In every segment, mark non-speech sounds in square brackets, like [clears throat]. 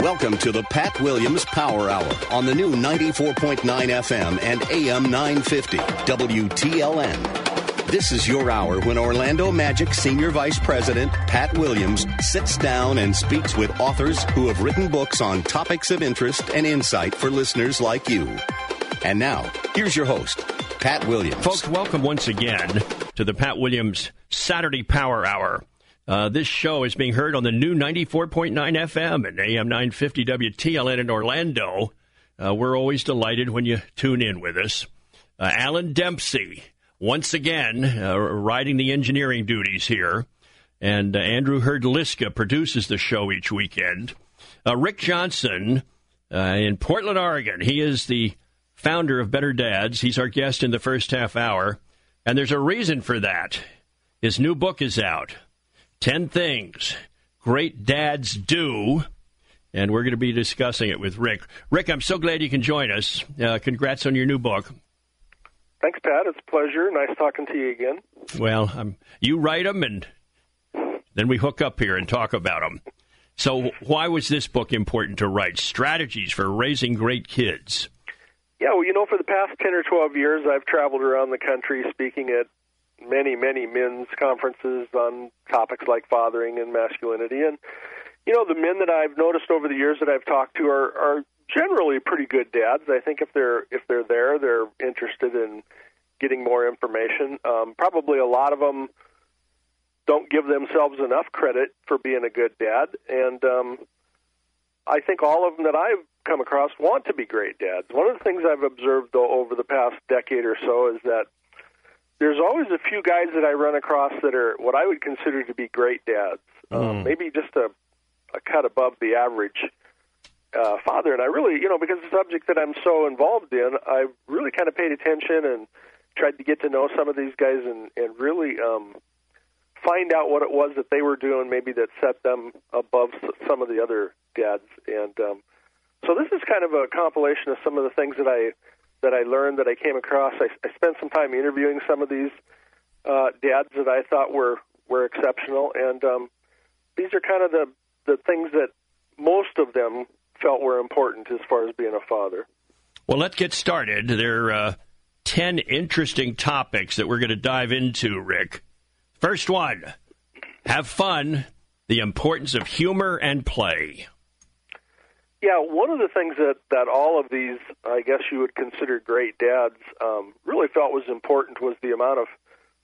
Welcome to the Pat Williams Power Hour on the new 94.9 FM and AM 950 WTLN. This is your hour when Orlando Magic Senior Vice President Pat Williams sits down and speaks with authors who have written books on topics of interest and insight for listeners like you. And now, here's your host, Pat Williams. Folks, welcome once again to the Pat Williams Saturday Power Hour. Uh, this show is being heard on the new 94.9 FM and AM 950 WTLN in Orlando. Uh, we're always delighted when you tune in with us. Uh, Alan Dempsey, once again, uh, riding the engineering duties here. And uh, Andrew Herdliska produces the show each weekend. Uh, Rick Johnson in Portland, Oregon. He is the founder of Better Dads. He's our guest in the first half hour. And there's a reason for that. His new book is out. 10 Things Great Dads Do. And we're going to be discussing it with Rick. Rick, I'm so glad you can join us. Uh, congrats on your new book. Thanks, Pat. It's a pleasure. Nice talking to you again. Well, um, you write them, and then we hook up here and talk about them. So, why was this book important to write? Strategies for raising great kids. Yeah, well, you know, for the past 10 or 12 years, I've traveled around the country speaking at many, many men's conferences on topics like fathering and masculinity. And, you know, the men that I've noticed over the years that I've talked to are, are generally pretty good dads. I think if they're if they're there, they're interested in getting more information. Um, probably a lot of them don't give themselves enough credit for being a good dad, and um, I think all of them that I've come across want to be great dads. One of the things I've observed though over the past decade or so is that there's always a few guys that I run across that are what I would consider to be great dads. Um, mm. Um, maybe just a, a cut above the average uh, father. And I really, you know, because the subject that I'm so involved in, I really kind of paid attention and tried to get to know some of these guys and, and really um, find out what it was that they were doing, maybe that set them above some of the other dads. And um, so this is kind of a compilation of some of the things that I that I learned that I came across. I, I spent some time interviewing some of these uh, dads that I thought were were exceptional, and um, these are kind of the the things that most of them felt were important as far as being a father. Well, let's get started. There are uh, ten interesting topics that we're going to dive into, Rick. First one: have fun. The importance of humor and play. Yeah, one of the things that that all of these, I guess you would consider great dads, um, really felt was important was the amount of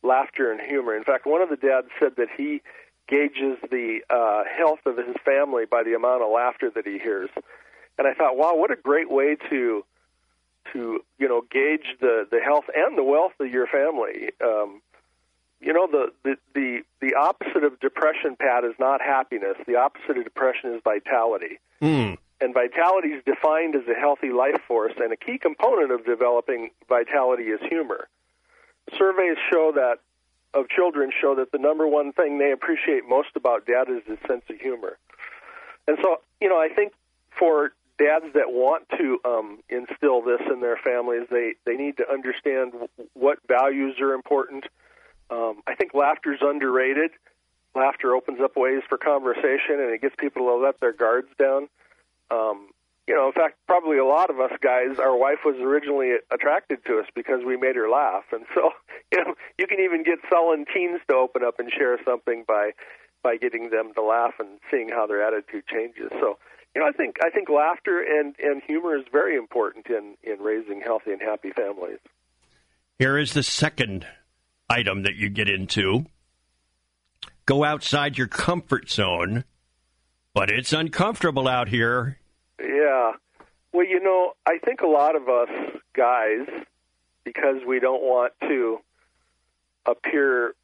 laughter and humor. In fact, one of the dads said that he gauges the uh, health of his family by the amount of laughter that he hears. And I thought, wow, what a great way to to you know gauge the the health and the wealth of your family. Um, you know the, the the the opposite of depression, Pat, is not happiness. The opposite of depression is vitality. Mm and vitality is defined as a healthy life force, and a key component of developing vitality is humor. Surveys show that of children show that the number one thing they appreciate most about dad is his sense of humor. And so, you know, I think for dads that want to um, instill this in their families, they they need to understand what values are important. Um, I think laughter is underrated. Laughter opens up ways for conversation, and it gets people to let their guards down. Um, you know, in fact, probably a lot of us guys, our wife was originally attracted to us because we made her laugh, and so [laughs] you know, you can even get sullen teens to open up and share something by by getting them to laugh and seeing how their attitude changes. So, you know, I think I think laughter and and humor is very important in in raising healthy and happy families. Here is the second item that you get into. Go outside your comfort zone, but it's uncomfortable out here yeah. Well, you know, I think a lot of us guys, because we don't want to appear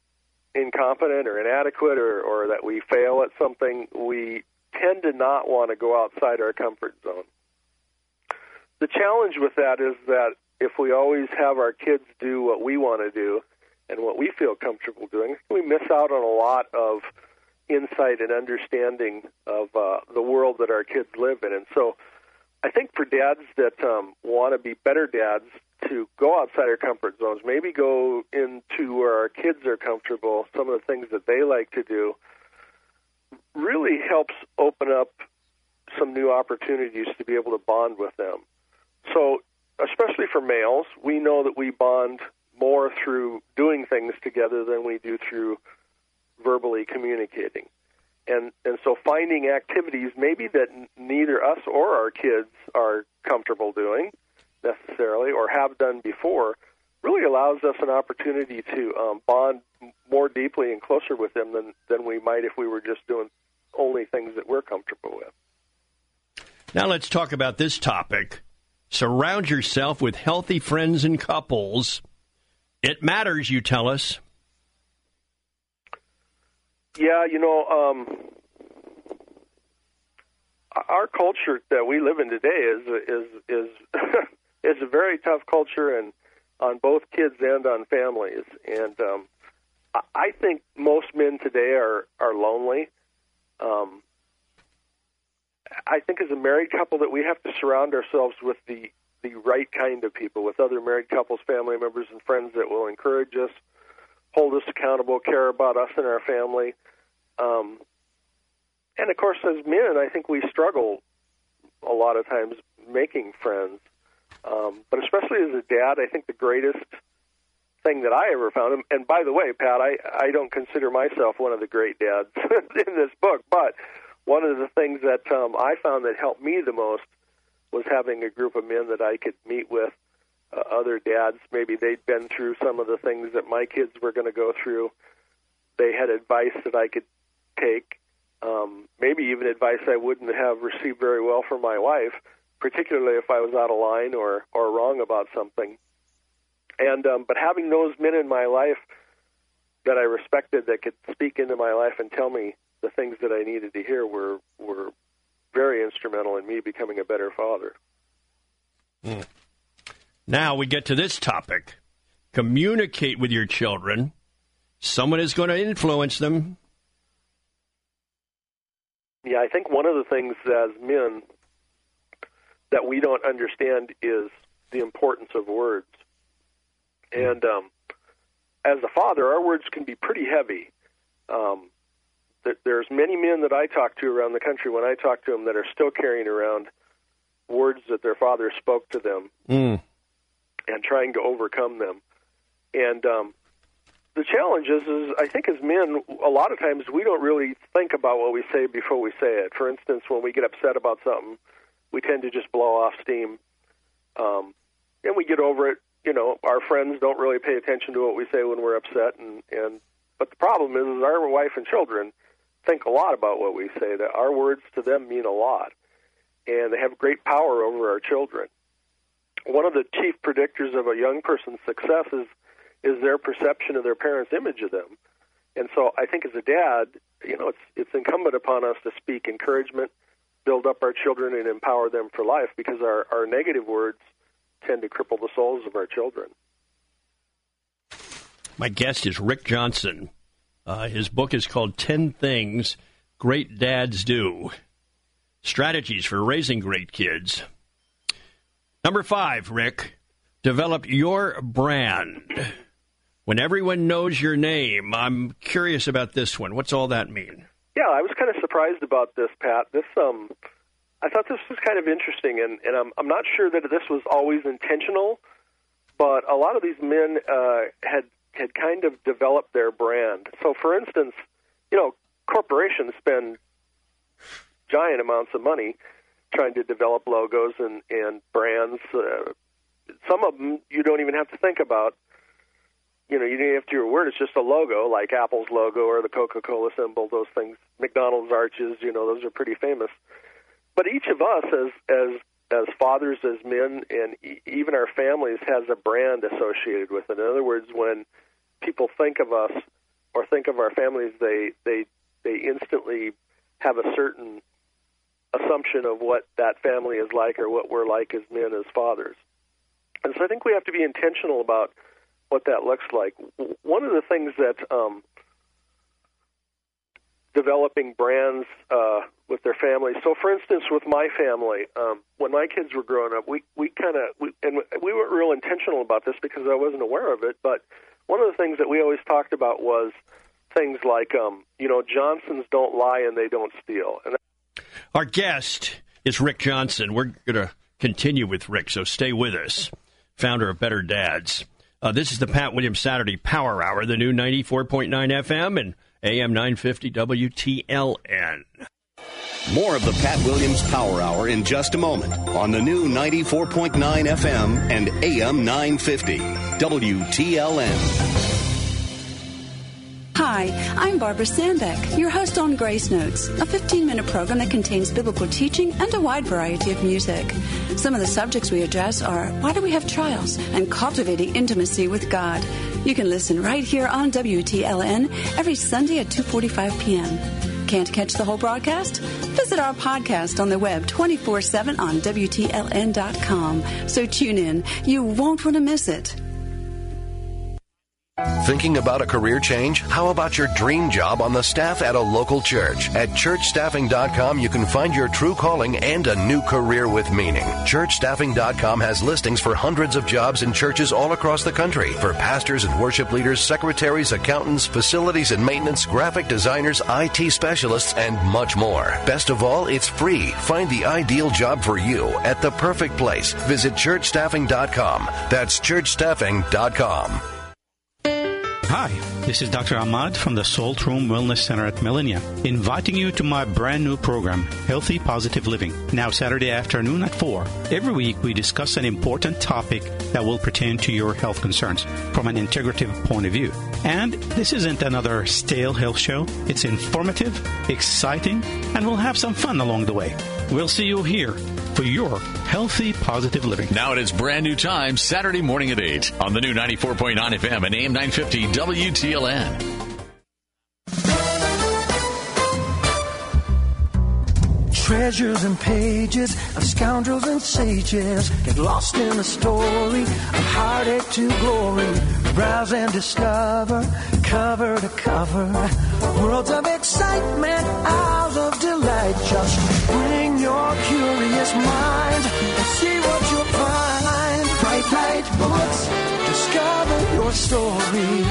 incompetent or inadequate or, or that we fail at something, we tend to not want to go outside our comfort zone. The challenge with that is that if we always have our kids do what we want to do and what we feel comfortable doing, we miss out on a lot of insight and understanding of uh, the world that our kids live in. And so I think for dads that um, want to be better dads, to go outside our comfort zones, maybe go into where our kids are comfortable, some of the things that they like to do, really helps open up some new opportunities to be able to bond with them. So, especially for males, we know that we bond more through doing things together than we do through verbally communicating and and so finding activities maybe that neither us or our kids are comfortable doing necessarily or have done before really allows us an opportunity to um, bond more deeply and closer with them than than we might if we were just doing only things that we're comfortable with. Now let's talk about this topic. Surround yourself with healthy friends and couples. It matters, you tell us. Yeah, you know, um, our culture that we live in today is is is [laughs] is a very tough culture, and on both kids and on families. And um, I think most men today are are lonely. Um, I think as a married couple that we have to surround ourselves with the the right kind of people, with other married couples, family members, and friends that will encourage us, hold us accountable, care about us and our family. Um, and of course, as men, I think we struggle a lot of times making friends. Um, but especially as a dad, I think the greatest thing that I ever found, and by the way, Pat, I, I don't consider myself one of the great dads [laughs] in this book, but one of the things that um, I found that helped me the most was having a group of men that I could meet with, uh, other dads. Maybe they'd been through some of the things that my kids were going to go through. They had advice that I could take, um, maybe even advice I wouldn't have received very well from my wife, particularly if I was out of line or or wrong about something. And um, but having those men in my life that I respected that could speak into my life and tell me the things that I needed to hear were were very instrumental in me becoming a better father. Mm. Now we get to this topic. Communicate with your children. Someone is going to influence them. Yeah, I think one of the things as men that we don't understand is the importance of words. And um, as a father, our words can be pretty heavy. Um, there's many men that I talk to around the country when I talk to them that are still carrying around words that their father spoke to them mm. And trying to overcome them. And um, the challenge is, is I think as men, a lot of times we don't really think about what we say before we say it. For instance, when we get upset about something, we tend to just blow off steam, um, and we get over it. You know, our friends don't really pay attention to what we say when we're upset, and and but the problem is, is our wife and children think a lot about what we say. That our words to them mean a lot, and they have great power over our children. One of the chief predictors of a young person's success is is their perception of their parents' image of them. And so I think as a dad, you know, it's it's incumbent upon us to speak encouragement, build up our children and empower them for life because our, our negative words tend to cripple the souls of our children. My guest is Rick Johnson. Uh, his book is called 10 Things Great Dads Do Strategies for Raising Great Kids. Number five, Rick, develop your brand when everyone knows your name. I'm curious about this one. What's all that mean? Yeah, I was kind of surprised about this, Pat. This um, I thought this was kind of interesting, and and I'm I'm not sure that this was always intentional, but a lot of these men uh, had had kind of developed their brand. So, for instance, you know, corporations spend giant amounts of money trying to develop logos and and brands. Uh, some of them you don't even have to think about you know, you don't have to do a word. It's just a logo, like Apple's logo or the Coca-Cola symbol. Those things, McDonald's arches. You know, those are pretty famous. But each of us, as as as fathers, as men, and e- even our families, has a brand associated with it. In other words, when people think of us or think of our families, they they they instantly have a certain assumption of what that family is like or what we're like as men as fathers. And so I think we have to be intentional about what that looks like. One of the things that um, developing brands uh, with their families. So, for instance, with my family, um, when my kids were growing up, we we kind of we, and we weren't real intentional about this because I wasn't aware of it. But one of the things that we always talked about was things like, um, you know, Johnsons don't lie and they don't steal. And our guest is Rick Johnson. We're going to continue with Rick, so stay with us. Founder of Better Dads. Uh, this is the Pat Williams Saturday Power Hour, the new 94.9 FM and AM 950 WTLN. More of the Pat Williams Power Hour in just a moment on the new 94.9 FM and AM 950 WTLN. Hi, I'm Barbara Sandbeck, your host on Grace Notes, a 15 minute program that contains biblical teaching and a wide variety of music. Some of the subjects we address are why do we have trials and cultivating intimacy with God. You can listen right here on WTLN every Sunday at 2:45 p.m. Can't catch the whole broadcast? Visit our podcast on the web 24/7 on WTLN.com. So tune in. You won't want to miss it. Thinking about a career change? How about your dream job on the staff at a local church? At churchstaffing.com, you can find your true calling and a new career with meaning. Churchstaffing.com has listings for hundreds of jobs in churches all across the country for pastors and worship leaders, secretaries, accountants, facilities and maintenance, graphic designers, IT specialists, and much more. Best of all, it's free. Find the ideal job for you at the perfect place. Visit churchstaffing.com. That's churchstaffing.com. Hi, this is Dr. Ahmad from the Salt Room Wellness Center at Millenia, inviting you to my brand new program, Healthy Positive Living, now Saturday afternoon at 4. Every week we discuss an important topic that will pertain to your health concerns from an integrative point of view. And this isn't another stale health show. It's informative, exciting, and we'll have some fun along the way. We'll see you here for your healthy, positive living. Now it is brand new time, Saturday morning at 8 on the new 94.9 FM and AM 950 WTLN. treasures and pages of scoundrels and sages get lost in the story of heartache to glory. Browse and discover, cover to cover, worlds of excitement, hours of delight. Just bring your curious mind and see what you'll find. Bright light books, discover your story.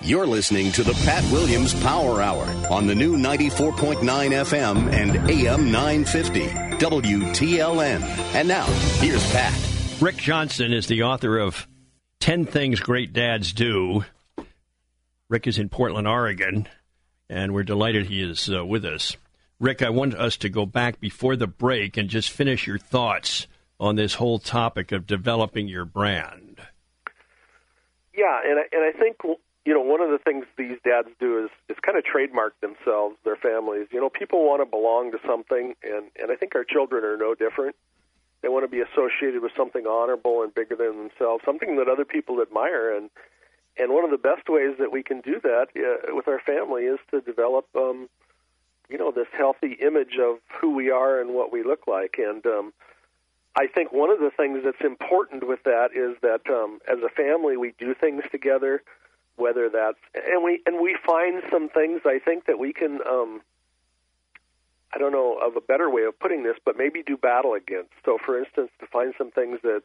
You're listening to the Pat Williams Power Hour on the new 94.9 FM and AM 950 WTLN. And now, here's Pat. Rick Johnson is the author of 10 Things Great Dads Do. Rick is in Portland, Oregon, and we're delighted he is uh, with us. Rick, I want us to go back before the break and just finish your thoughts on this whole topic of developing your brand. Yeah, and I, and I think you know, one of the things these dads do is is kind of trademark themselves, their families. You know, people want to belong to something, and and I think our children are no different. They want to be associated with something honorable and bigger than themselves, something that other people admire, and and one of the best ways that we can do that uh, with our family is to develop, um, you know, this healthy image of who we are and what we look like, and um, I think one of the things that's important with that is that um, as a family we do things together whether that's and we and we find some things I think that we can um I don't know of a better way of putting this, but maybe do battle against. So for instance, to find some things that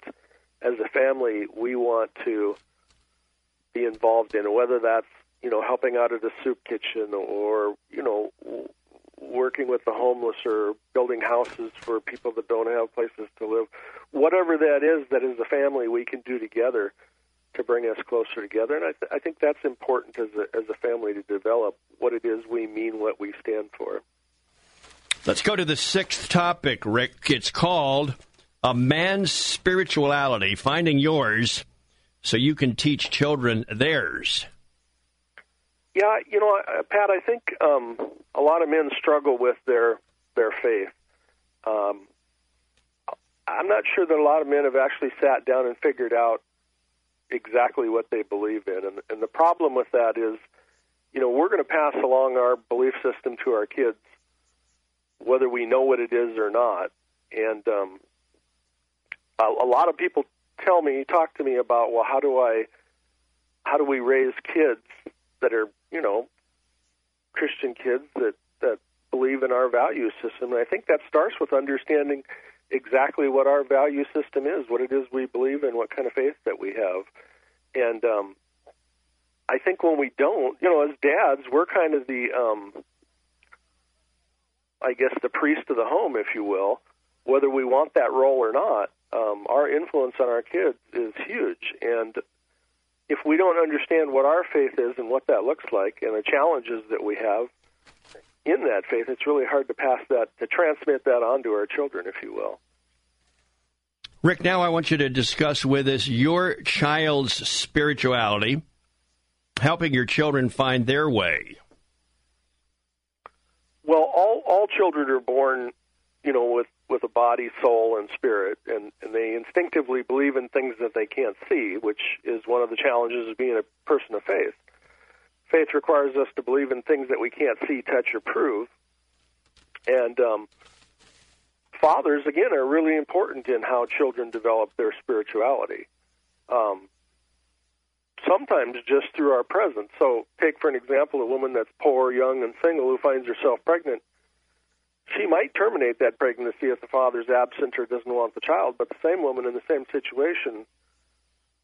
as a family we want to be involved in, whether that's, you know, helping out at a soup kitchen or, you know, working with the homeless or building houses for people that don't have places to live. Whatever that is that as a family we can do together to bring us closer together. And I, th- I think that's important as a, as a family to develop what it is we mean, what we stand for. Let's go to the sixth topic, Rick. It's called A Man's Spirituality Finding Yours so you can teach children theirs. Yeah, you know, Pat, I think um, a lot of men struggle with their their faith. Um, I'm not sure that a lot of men have actually sat down and figured out exactly what they believe in. And, and the problem with that is, you know, we're going to pass along our belief system to our kids whether we know what it is or not. And um, a, a lot of people tell me, talk to me about, well, how do I, how do we raise kids that are, you know, Christian kids that that believe in our value system? And I think that starts with understanding exactly what our value system is, what it is we believe in, what kind of faith that we have. And um, I think when we don't, you know, as dads, we're kind of the, um, I guess, the priest of the home, if you will. Whether we want that role or not, um, our influence on our kids is huge. And if we don't understand what our faith is and what that looks like and the challenges that we have in that faith, it's really hard to pass that, to transmit that on to our children, if you will. Rick, now I want you to discuss with us your child's spirituality, helping your children find their way. Well, all all children are born, you know, with with a body, soul, and spirit, and and they instinctively believe in things that they can't see, which is one of the challenges of being a person of faith. Faith requires us to believe in things that we can't see, touch, or prove, and um, fathers again are really important in how children develop their spirituality. Um, sometimes just through our presence. So, take for an example a woman that's poor, young, and single who finds herself pregnant. She might terminate that pregnancy if the father's absent or doesn't want the child, but the same woman in the same situation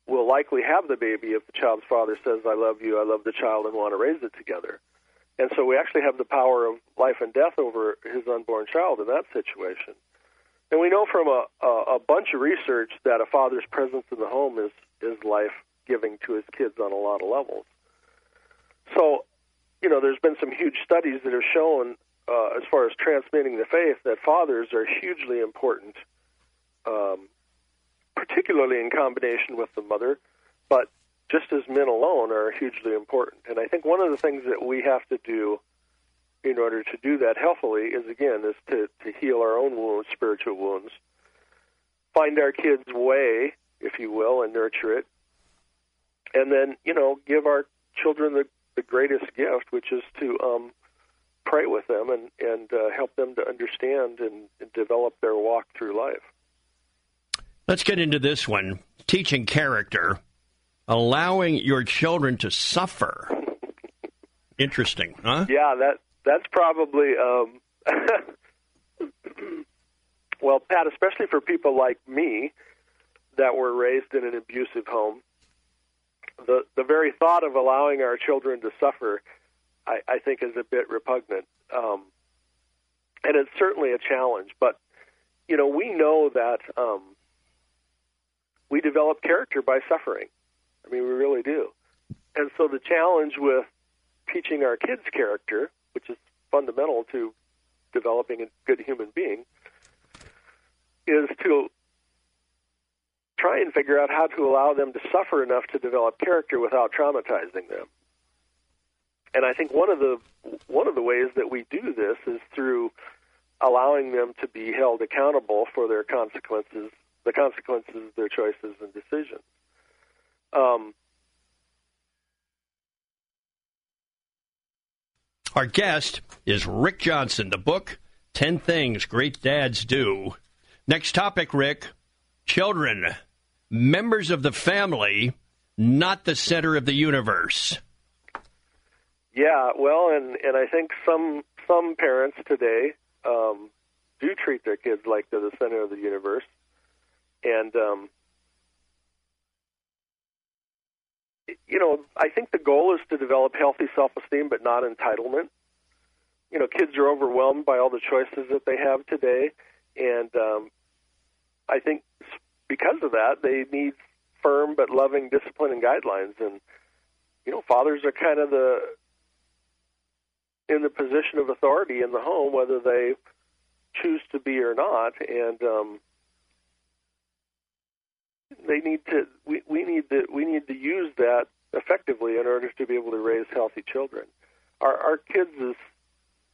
will likely have the baby if the child's father says, I love you, I love the child, and want to raise it together. And so we actually have the power of life and death over his unborn child in that situation. And we know from a, a, a bunch of research that a father's presence in the home is, is life giving to his kids on a lot of levels. So, you know, there's been some huge studies that have shown, uh, as far as transmitting the faith, that fathers are hugely important, um, particularly in combination with the mother, but just as men alone are hugely important. And I think one of the things that we have to do in order to do that healthily is again is to, to heal our own wounds, spiritual wounds, find our kids' way, if you will, and nurture it, and then you know give our children the, the greatest gift, which is to um, pray with them and and uh, help them to understand and, and develop their walk through life. Let's get into this one: teaching character, allowing your children to suffer. [laughs] Interesting, huh? Yeah, that that's probably um, [laughs] well, Pat, especially for people like me that were raised in an abusive home the the very thought of allowing our children to suffer, I, I think, is a bit repugnant, um, and it's certainly a challenge. But you know, we know that um, we develop character by suffering. I mean, we really do. And so the challenge with teaching our kids character, which is fundamental to developing a good human being, is to try and figure out how to allow them to suffer enough to develop character without traumatizing them. And I think one of the one of the ways that we do this is through allowing them to be held accountable for their consequences, the consequences of their choices and decisions. Um, Our guest is Rick Johnson. The book, 10 Things Great Dads Do. Next topic, Rick children members of the family, not the center of the universe. Yeah, well, and and I think some some parents today um, do treat their kids like they're the center of the universe, and um, you know, I think the goal is to develop healthy self-esteem, but not entitlement. You know, kids are overwhelmed by all the choices that they have today, and um, I think because of that, they need firm but loving discipline and guidelines. And you know, fathers are kind of the in the position of authority in the home, whether they choose to be or not. And um, they need to. We, we need to. We need to use that effectively in order to be able to raise healthy children. Our, our kids'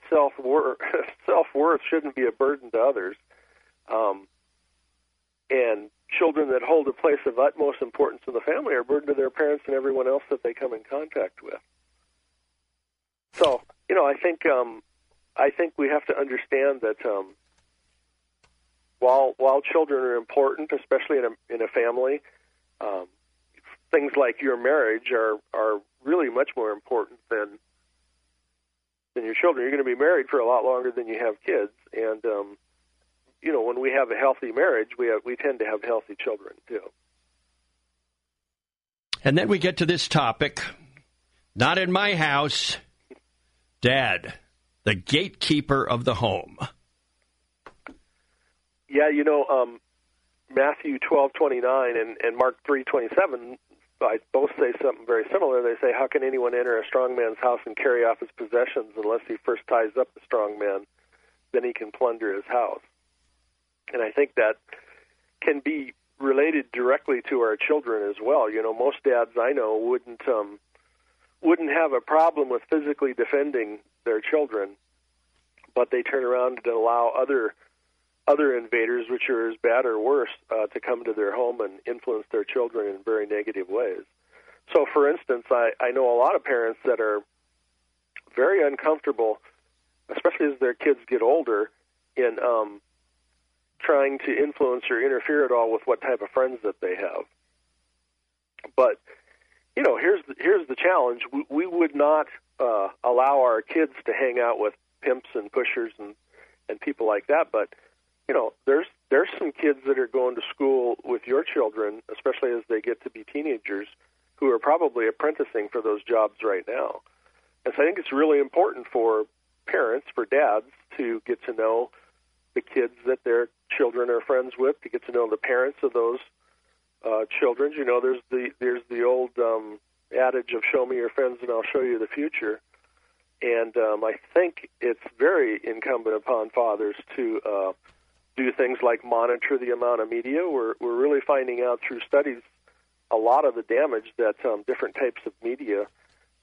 self worth [laughs] self worth shouldn't be a burden to others. Um, and children that hold a place of utmost importance in the family are a burden to their parents and everyone else that they come in contact with. So, you know, I think um, I think we have to understand that um, while while children are important, especially in a in a family, um, things like your marriage are are really much more important than than your children. You're going to be married for a lot longer than you have kids, and um, you know when we have a healthy marriage, we have we tend to have healthy children too. And then we get to this topic. Not in my house. Dad, the gatekeeper of the home. Yeah, you know, um, Matthew twelve twenty nine and, and Mark three twenty seven I both say something very similar. They say, How can anyone enter a strong man's house and carry off his possessions unless he first ties up the strong man? Then he can plunder his house. And I think that can be related directly to our children as well. You know, most dads I know wouldn't um, wouldn't have a problem with physically defending their children, but they turn around and allow other other invaders, which are as bad or worse, uh, to come to their home and influence their children in very negative ways. So, for instance, I, I know a lot of parents that are very uncomfortable, especially as their kids get older, in um, trying to influence or interfere at all with what type of friends that they have. But you know, here's the, here's the challenge: we, we would not uh, allow our kids to hang out with pimps and pushers and and people like that, but you know, there's there's some kids that are going to school with your children, especially as they get to be teenagers, who are probably apprenticing for those jobs right now. And so I think it's really important for parents, for dads, to get to know the kids that their children are friends with, to get to know the parents of those uh, children. You know, there's the there's the old um, adage of "Show me your friends, and I'll show you the future." And um, I think it's very incumbent upon fathers to uh, do things like monitor the amount of media. We're we're really finding out through studies a lot of the damage that um, different types of media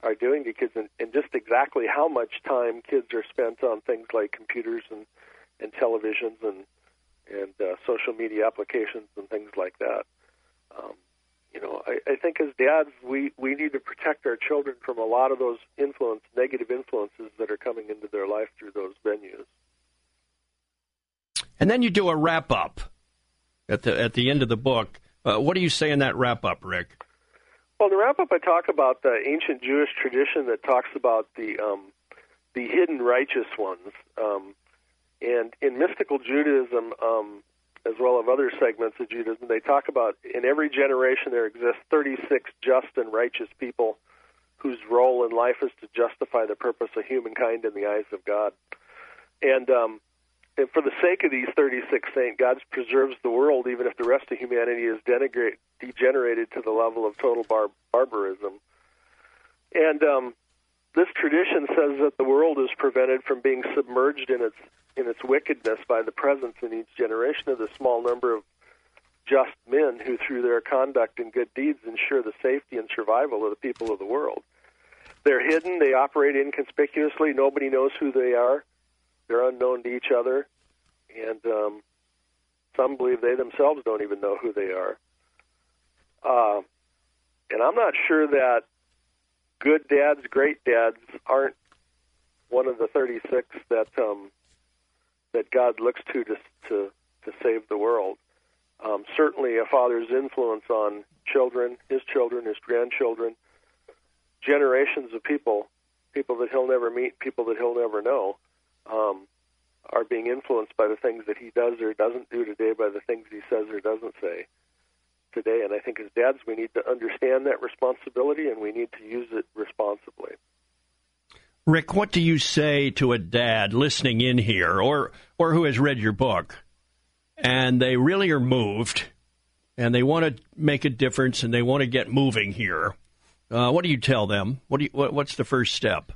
are doing to kids, and, and just exactly how much time kids are spent on things like computers and and televisions and and uh, social media applications and things like that. Um, you know, I, I think as dads, we we need to protect our children from a lot of those influence, negative influences that are coming into their life through those venues. And then you do a wrap up at the at the end of the book. Uh, what do you say in that wrap up, Rick? Well, in the wrap up, I talk about the ancient Jewish tradition that talks about the um, the hidden righteous ones, um, and in mystical Judaism, um, as well as other segments of Judaism, they talk about in every generation there exists 36 just and righteous people whose role in life is to justify the purpose of humankind in the eyes of God. And um, and for the sake of these 36 saints, God preserves the world, even if the rest of humanity is denigrate, degenerated to the level of total bar- barbarism. And um, this tradition says that the world is prevented from being submerged in its in its wickedness by the presence in each generation of the small number of just men who, through their conduct and good deeds, ensure the safety and survival of the people of the world. They're hidden. They operate inconspicuously. Nobody knows who they are. They're unknown to each other, and um, some believe they themselves don't even know who they are. Uh, and I'm not sure that good dads, great dads, aren't one of the 36 that um, that God looks to to to, to save the world. Um, certainly, a father's influence on children, his children, his grandchildren, generations of people, people that he'll never meet, people that he'll never know, um, are being influenced by the things that he does or doesn't do today, by the things he says or doesn't say today. And I think as dads, we need to understand that responsibility and we need to use it responsibly. Rick, what do you say to a dad listening in here or, or who has read your book and they really are moved and they want to make a difference and they want to get moving here? Uh, what do you tell them? What do you, what, what's the first step?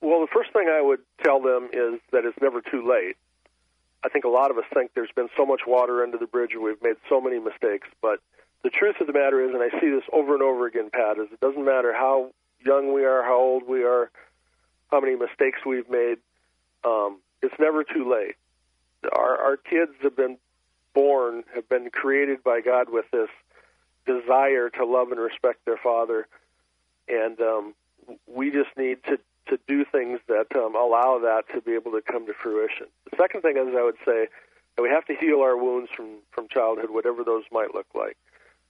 Well, the first thing I would tell them is that it's never too late. I think a lot of us think there's been so much water under the bridge and we've made so many mistakes, but the truth of the matter is, and I see this over and over again, Pat, is it doesn't matter how young we are, how old we are, how many mistakes we've made. Um, it's never too late. Our, our kids have been born, have been created by God with this desire to love and respect their father, and um, we just need to to do things that um, allow that to be able to come to fruition. The second thing is I would say that we have to heal our wounds from from childhood, whatever those might look like.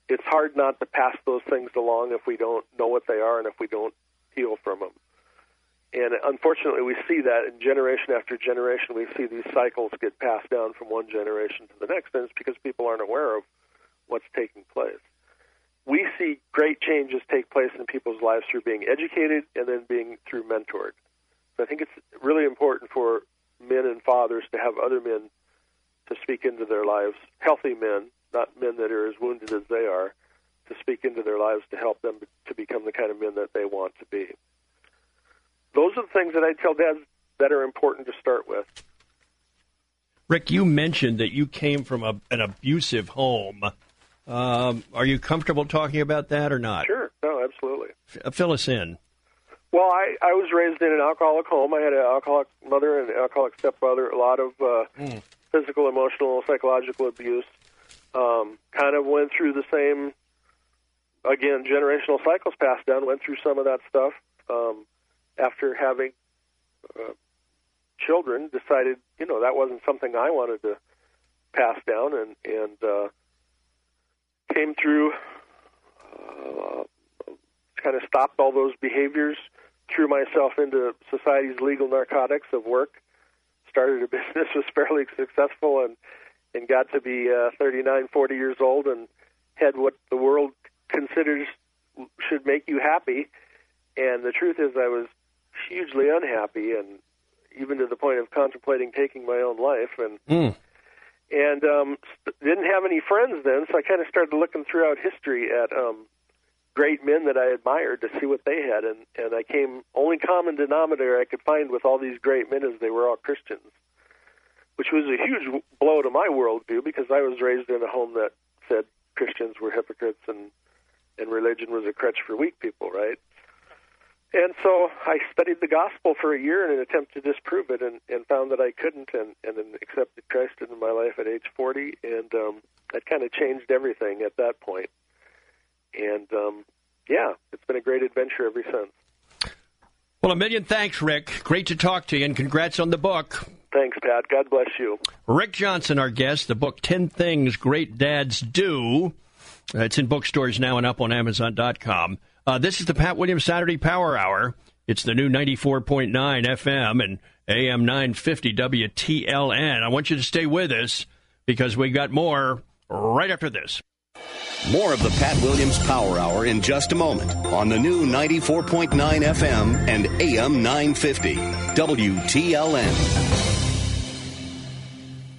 It's hard not to pass those things along if we don't know what they are and if we don't heal from them. And unfortunately, we see that in generation after generation. We see these cycles get passed down from one generation to the next, and it's because people aren't aware of what's taking place. We see great changes take place in people's lives through being educated and then being through mentored. So I think it's really important for men and fathers to have other men to speak into their lives, healthy men, not men that are as wounded as they are, to speak into their lives to help them to become the kind of men that they want to be those are the things that I tell dads that are important to start with. Rick, you mentioned that you came from a, an abusive home. Um, are you comfortable talking about that or not? Sure. No, absolutely. F- uh, fill us in. Well, I, I was raised in an alcoholic home. I had an alcoholic mother and an alcoholic stepfather. A lot of uh, mm. physical, emotional, psychological abuse. Um, kind of went through the same, again, generational cycles passed down. Went through some of that stuff. Um, after having uh, children, decided you know that wasn't something I wanted to pass down, and and uh, came through, uh, kind of stopped all those behaviors, threw myself into society's legal narcotics of work, started a [laughs] business, was fairly successful, and and got to be uh, 39, 40 years old, and had what the world considers should make you happy. And the truth is, I was hugely unhappy and even to the point of contemplating taking my own life and mm. and um didn't have any friends then so I kind of started looking throughout history at um great men that I admired to see what they had and and I came only common denominator I could find with all these great men is they were all Christians which was a huge blow to my worldview because I was raised in a home that said Christians were hypocrites and and religion was a crutch for weak people, right? And so I studied the gospel for a year in an attempt to disprove it, and, and found that I couldn't, and, and then accepted Christ into my life at age 40, and um, that kind of changed everything at that point. And um, yeah, it's been a great adventure ever since. Well, a million thanks, Rick. Great to talk to you, and congrats on the book. Thanks, Pat. God bless you. Rick Johnson, our guest, the book 10 Things Great Dads Do. Uh, it's in bookstores now and up on Amazon.com. Uh, this is the Pat Williams Saturday Power Hour. It's the new 94.9 FM and AM 950 WTLN. I want you to stay with us because we got more right after this. More of the Pat Williams Power Hour in just a moment on the new 94.9 FM and AM 950 WTLN.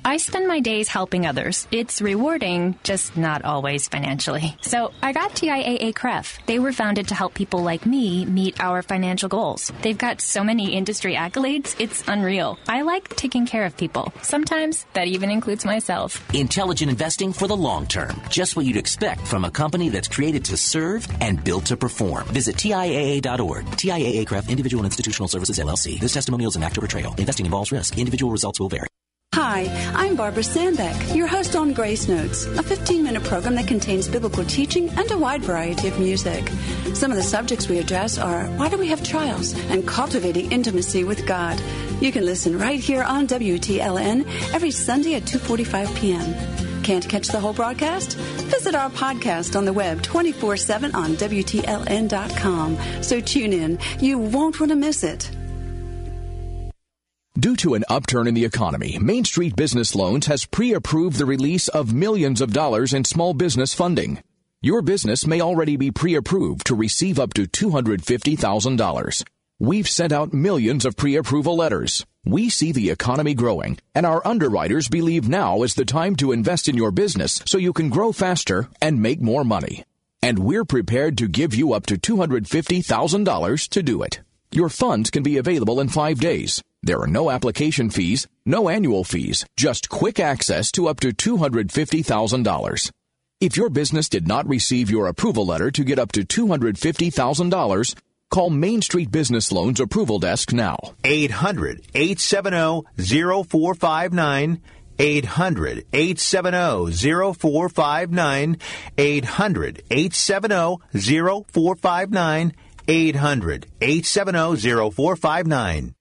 I spend my days helping others. It's rewarding, just not always financially. So I got TIAA CREF. They were founded to help people like me meet our financial goals. They've got so many industry accolades, it's unreal. I like taking care of people. Sometimes that even includes myself. Intelligent investing for the long term. Just what you'd expect from a company that's created to serve and built to perform. Visit TIAA.org. TIAA CREF Individual Institutional Services LLC. This testimonial is an act of portrayal. Investing involves risk. Individual results will vary. Hi, I'm Barbara Sandbeck, your host on Grace Notes, a 15 minute program that contains biblical teaching and a wide variety of music. Some of the subjects we address are why do we have trials and cultivating intimacy with God. You can listen right here on WTLN every Sunday at 2:45 p.m. Can't catch the whole broadcast? Visit our podcast on the web 24 7 on WTLN.com. So tune in. You won't want to miss it. Due to an upturn in the economy, Main Street Business Loans has pre-approved the release of millions of dollars in small business funding. Your business may already be pre-approved to receive up to $250,000. We've sent out millions of pre-approval letters. We see the economy growing, and our underwriters believe now is the time to invest in your business so you can grow faster and make more money. And we're prepared to give you up to $250,000 to do it. Your funds can be available in five days. There are no application fees, no annual fees, just quick access to up to $250,000. If your business did not receive your approval letter to get up to $250,000, call Main Street Business Loans Approval Desk now. 800 870 0459. 800 870 0459. 800 870 0459 800 870 0459.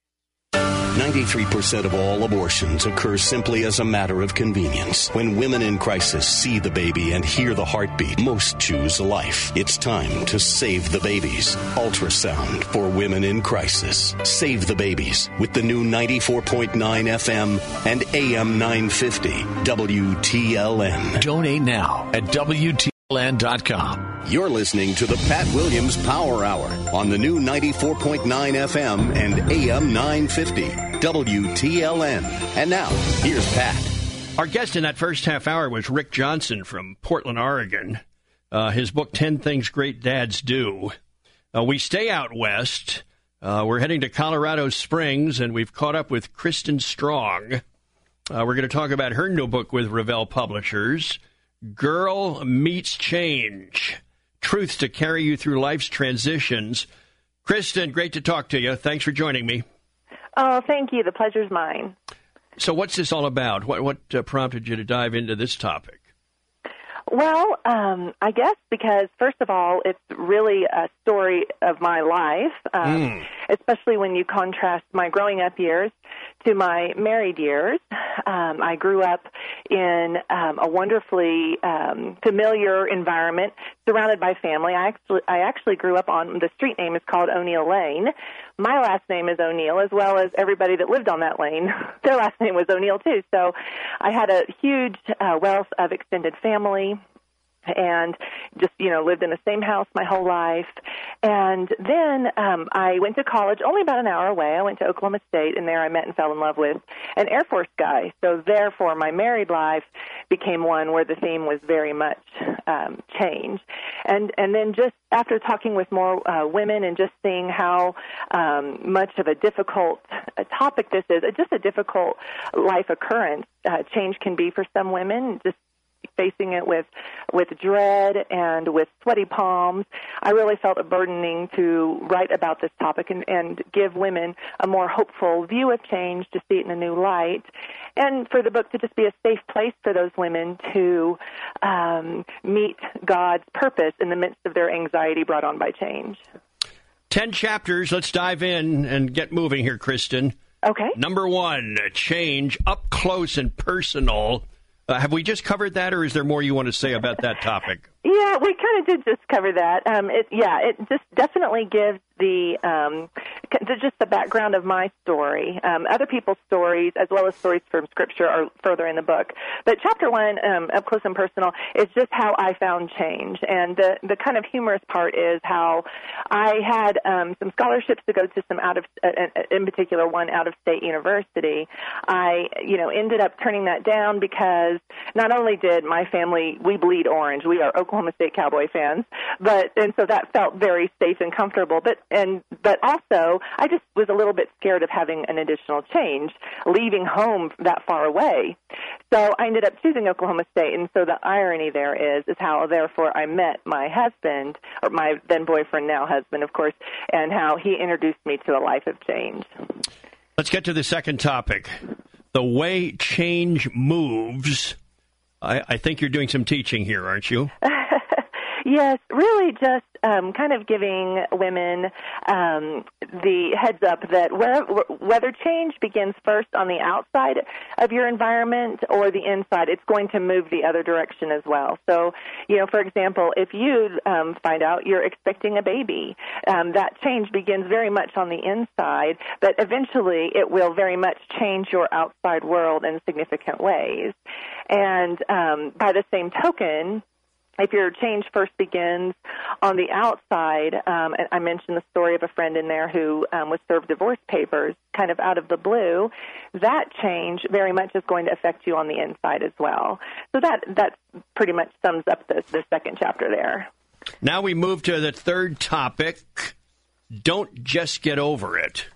93% of all abortions occur simply as a matter of convenience. When women in crisis see the baby and hear the heartbeat, most choose life. It's time to save the babies. Ultrasound for women in crisis. Save the babies with the new 94.9 FM and AM 950 WTLN. Donate now at WTLN.com. You're listening to the Pat Williams Power Hour on the new 94.9 FM and AM 950 WTLN. And now, here's Pat. Our guest in that first half hour was Rick Johnson from Portland, Oregon. Uh, his book, 10 Things Great Dads Do. Uh, we stay out west. Uh, we're heading to Colorado Springs, and we've caught up with Kristen Strong. Uh, we're going to talk about her new book with Revell Publishers, Girl Meets Change Truths to Carry You Through Life's Transitions. Kristen, great to talk to you. Thanks for joining me. Oh, thank you. The pleasure's mine. So, what's this all about? What, what uh, prompted you to dive into this topic? Well, um, I guess because first of all, it's really a story of my life, um, mm. Especially when you contrast my growing up years to my married years. Um, I grew up in um, a wonderfully um, familiar environment, surrounded by family. I actually, I actually grew up on the street name is called O'Neill Lane. My last name is O'Neill, as well as everybody that lived on that lane. [laughs] Their last name was O'Neill too. So, I had a huge uh, wealth of extended family and just you know lived in the same house my whole life. And then um i went to college only about an hour away. I went to oklahoma state and there i met and fell in love with an air force guy. So therefore my married life became one where the theme was very much um change and and then just after talking with more uh, women and just seeing how um much of a difficult uh, topic this is just a difficult life occurrence uh, change can be for some women just facing it with with dread and with sweaty palms, I really felt a burdening to write about this topic and, and give women a more hopeful view of change, to see it in a new light, and for the book to just be a safe place for those women to um, meet God's purpose in the midst of their anxiety brought on by change. Ten chapters. Let's dive in and get moving here, Kristen. Okay. Number one, change up close and personal uh, have we just covered that, or is there more you want to say about that topic? Yeah, we kind of did just cover that. Um, it, yeah, it just definitely gives the, um, just the background of my story. Um, other people's stories, as well as stories from Scripture, are further in the book. But chapter one, um, up close and personal, is just how I found change, and the the kind of humorous part is how I had um, some scholarships to go to some out of, uh, uh in particular, one out of state university. I, you know, ended up turning that down because not only did my family we bleed orange, we are Oklahoma State Cowboy fans, but and so that felt very safe and comfortable. But and but also I just was a little bit scared of having an additional change, leaving home that far away. So I ended up choosing Oklahoma State, and so the irony there is is how therefore I met my husband or my then boyfriend, now husband, of course, and how he introduced me to a life of change. Let's get to the second topic. The way change moves. I, I think you're doing some teaching here, aren't you? [laughs] Yes, really just um, kind of giving women um, the heads up that whether change begins first on the outside of your environment or the inside, it's going to move the other direction as well. So, you know, for example, if you um, find out you're expecting a baby, um, that change begins very much on the inside, but eventually it will very much change your outside world in significant ways. And um, by the same token, if your change first begins on the outside, um, and I mentioned the story of a friend in there who um, was served divorce papers kind of out of the blue, that change very much is going to affect you on the inside as well. So that that pretty much sums up the, the second chapter there. Now we move to the third topic. Don't just get over it.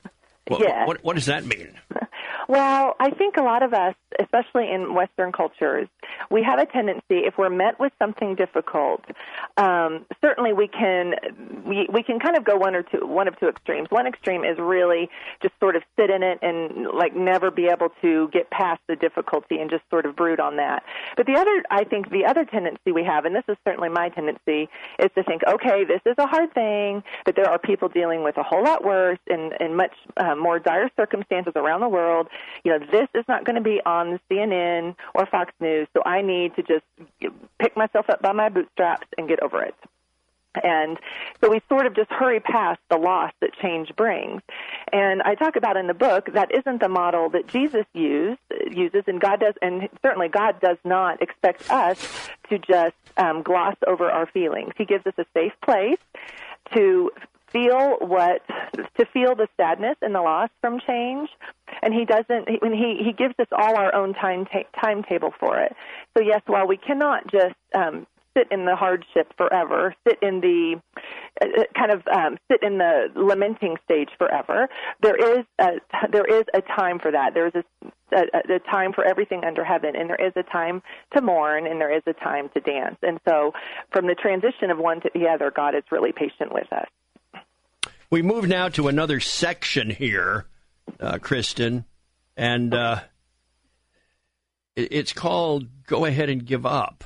What, yes. what, what does that mean? [laughs] Well, I think a lot of us especially in Western cultures, we have a tendency, if we're met with something difficult, um, certainly we can we, we can kind of go one or two one of two extremes. One extreme is really just sort of sit in it and like never be able to get past the difficulty and just sort of brood on that. But the other, I think, the other tendency we have, and this is certainly my tendency, is to think, okay, this is a hard thing, but there are people dealing with a whole lot worse and in much uh, more dire circumstances around the world. You know, this is not going to be on CNN or Fox News, so I need to just pick myself up by my bootstraps and get over it. And so we sort of just hurry past the loss that change brings. And I talk about in the book that isn't the model that Jesus used, uses, and God does, and certainly God does not expect us to just um, gloss over our feelings. He gives us a safe place to feel what to feel the sadness and the loss from change and he doesn't when he he gives us all our own time ta- timetable for it so yes while we cannot just um sit in the hardship forever, sit in the uh, uh, kind of um, sit in the lamenting stage forever. There is a, there is a time for that. There is a, a, a time for everything under heaven, and there is a time to mourn, and there is a time to dance. And so, from the transition of one to the other, God is really patient with us. We move now to another section here, uh, Kristen, and uh, it's called "Go Ahead and Give Up."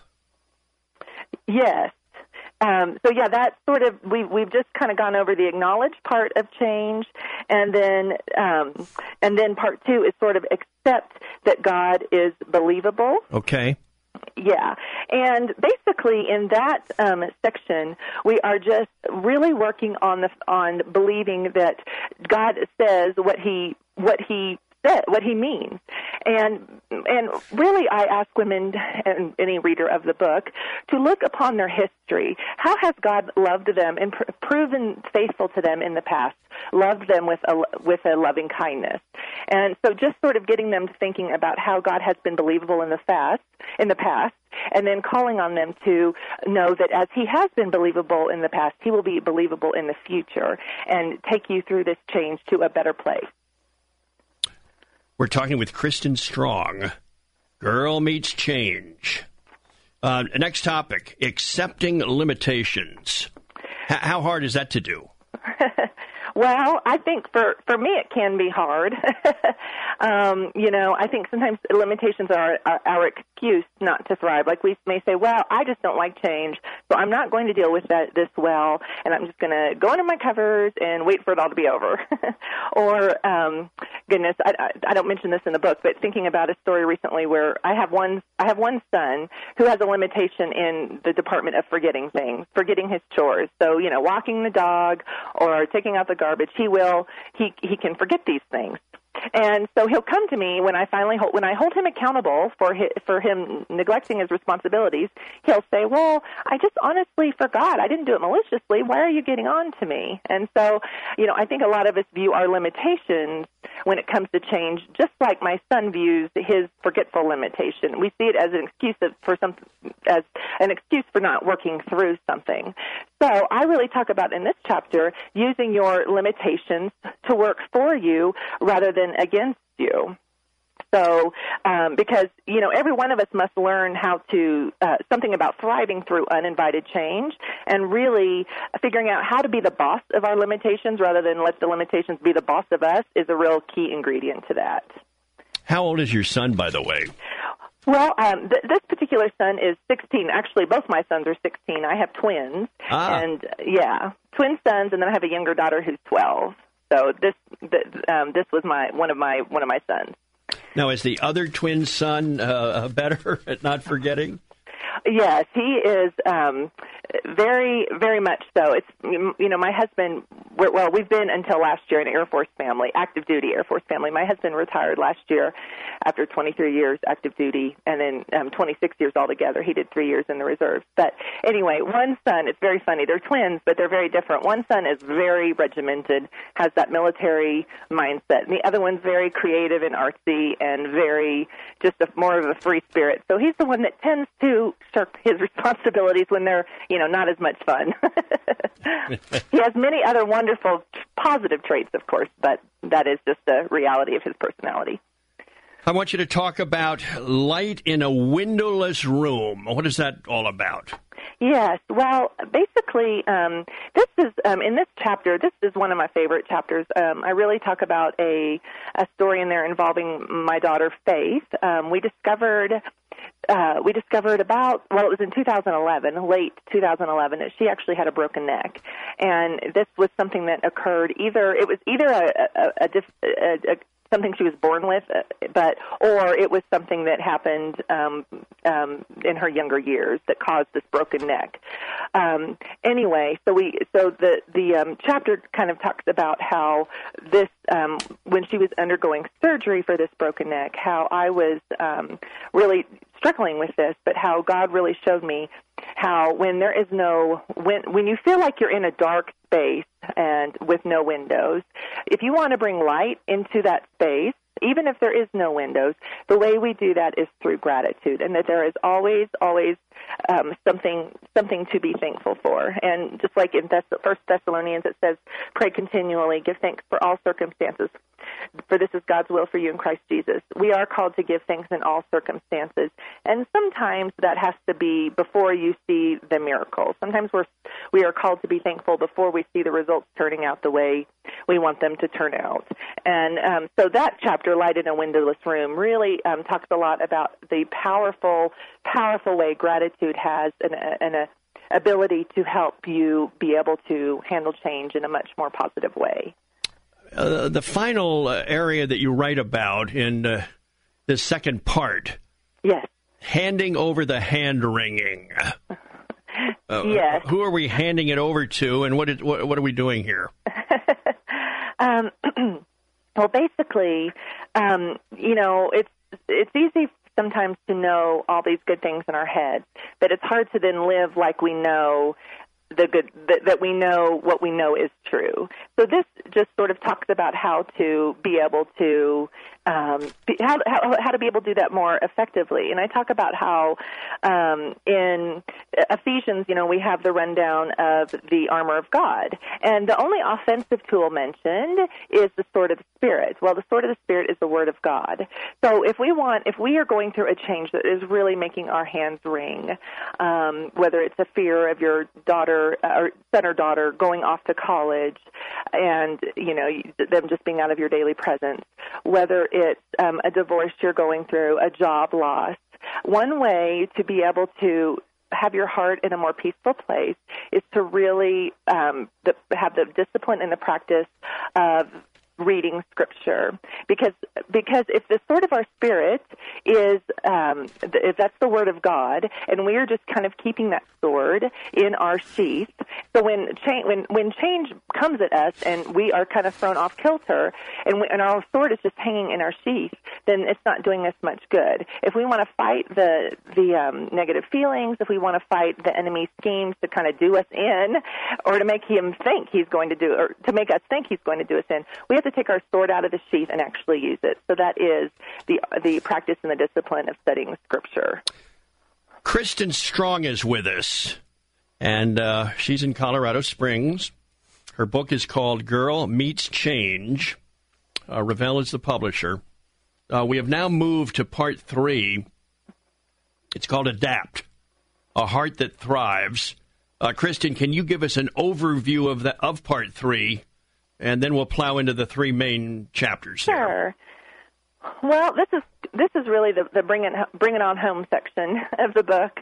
Yes. Um, so yeah, that sort of we we've just kind of gone over the acknowledged part of change, and then um, and then part two is sort of accept that God is believable. Okay. Yeah, and basically in that um, section, we are just really working on the on believing that God says what he what he said, what he means. And and really, I ask women and any reader of the book to look upon their history. How has God loved them and pr- proven faithful to them in the past? Loved them with a with a loving kindness. And so, just sort of getting them thinking about how God has been believable in the past, in the past, and then calling on them to know that as He has been believable in the past, He will be believable in the future, and take you through this change to a better place. We're talking with Kristen Strong. Girl meets change. Uh, next topic: accepting limitations. H- how hard is that to do? [laughs] Well, I think for for me it can be hard. [laughs] um, you know, I think sometimes limitations are, are our excuse not to thrive. Like we may say, "Well, I just don't like change, so I'm not going to deal with that this well, and I'm just going to go into my covers and wait for it all to be over." [laughs] or, um, goodness, I, I, I don't mention this in the book, but thinking about a story recently where I have one I have one son who has a limitation in the department of forgetting things, forgetting his chores. So, you know, walking the dog or taking out the garbage, he will he he can forget these things. And so he'll come to me when I finally hold, when I hold him accountable for his, for him neglecting his responsibilities. He'll say, "Well, I just honestly forgot. I didn't do it maliciously. Why are you getting on to me?" And so, you know, I think a lot of us view our limitations when it comes to change just like my son views his forgetful limitation. We see it as an excuse for some as an excuse for not working through something. So, I really talk about in this chapter using your limitations to work for you rather than against you. So, um, because you know, every one of us must learn how to uh, something about thriving through uninvited change, and really figuring out how to be the boss of our limitations rather than let the limitations be the boss of us is a real key ingredient to that. How old is your son, by the way? Well, um, th- this particular son is 16. Actually, both my sons are 16. I have twins, ah. and yeah, twin sons, and then I have a younger daughter who's 12. So this th- um, this was my one of my one of my sons. Now, is the other twin son uh, [laughs] better at not forgetting? Yes, he is um, very, very much so. It's you know, my husband. Well, we've been until last year an Air Force family, active duty Air Force family. My husband retired last year after 23 years active duty, and then um, 26 years altogether. He did three years in the reserves. But anyway, one son. It's very funny. They're twins, but they're very different. One son is very regimented, has that military mindset, and the other one's very creative and artsy and very just a, more of a free spirit. So he's the one that tends to shirk his [laughs] responsibilities when they're you know not as much fun. [laughs] he has many other wonderful positive traits, of course, but that is just the reality of his personality. I want you to talk about light in a windowless room. What is that all about? Yes. Well, basically, um, this is um, in this chapter. This is one of my favorite chapters. Um, I really talk about a a story in there involving my daughter Faith. Um, we discovered uh, we discovered about well, it was in 2011, late 2011, that she actually had a broken neck, and this was something that occurred either it was either a a, a, a, a something she was born with, uh, but or it was something that happened um, um, in her younger years that caused this broken neck. Um, anyway, so we so the the um, chapter kind of talks about how this um, when she was undergoing surgery for this broken neck, how I was um, really struggling with this, but how God really showed me how when there is no when when you feel like you're in a dark space and with no windows, if you want to bring light into that space, even if there is no windows, the way we do that is through gratitude, and that there is always, always um, something something to be thankful for. And just like in Thess- First Thessalonians, it says, "Pray continually, give thanks for all circumstances, for this is God's will for you in Christ Jesus." We are called to give thanks in all circumstances, and sometimes that has to be before you see the miracle. Sometimes we're we are called to be thankful before we see the results turning out the way we want them to turn out. And um, so that chapter, "Light in a Windowless Room," really um, talks a lot about the powerful, powerful way gratitude has an, an a ability to help you be able to handle change in a much more positive way. Uh, the final uh, area that you write about in uh, the second part. Yes. Handing over the hand wringing. [laughs] Uh, yes. Who are we handing it over to, and what, is, what, what are we doing here? [laughs] um, [clears throat] well, basically, um, you know, it's it's easy sometimes to know all these good things in our head, but it's hard to then live like we know the good that, that we know what we know is true. So this just sort of talks about how to be able to um, how, how how to be able to do that more effectively. And I talk about how um, in Ephesians, you know, we have the rundown of the armor of God, and the only offensive tool mentioned is the sword of the spirit. Well, the sword of the spirit is the word of God. So if we want, if we are going through a change that is really making our hands wring, um, whether it's a fear of your daughter uh, or son or daughter going off to college, and you know them just being out of your daily presence, whether it's um, a divorce you're going through, a job loss. One way to be able to have your heart in a more peaceful place is to really um, the, have the discipline and the practice of reading scripture. Because because if the sword of our spirit is um, if that's the word of God and we are just kind of keeping that sword in our sheath so when change when when change comes at us and we are kind of thrown off kilter and, we, and our sword is just hanging in our sheath then it's not doing us much good. If we want to fight the the um, negative feelings if we want to fight the enemy's schemes to kind of do us in or to make him think he's going to do or to make us think he's going to do us in we have to take our sword out of the sheath and actually use it. So that is the the practice and the discipline of studying Scripture. Kristen Strong is with us, and uh, she's in Colorado Springs. Her book is called Girl Meets Change. Uh, Revell is the publisher. Uh, we have now moved to part three. It's called Adapt, a heart that thrives. Uh, Kristen, can you give us an overview of the of part three and then we'll plow into the three main chapters. Sure. Well, this is this is really the, the bring it bring it on home section [laughs] of the book,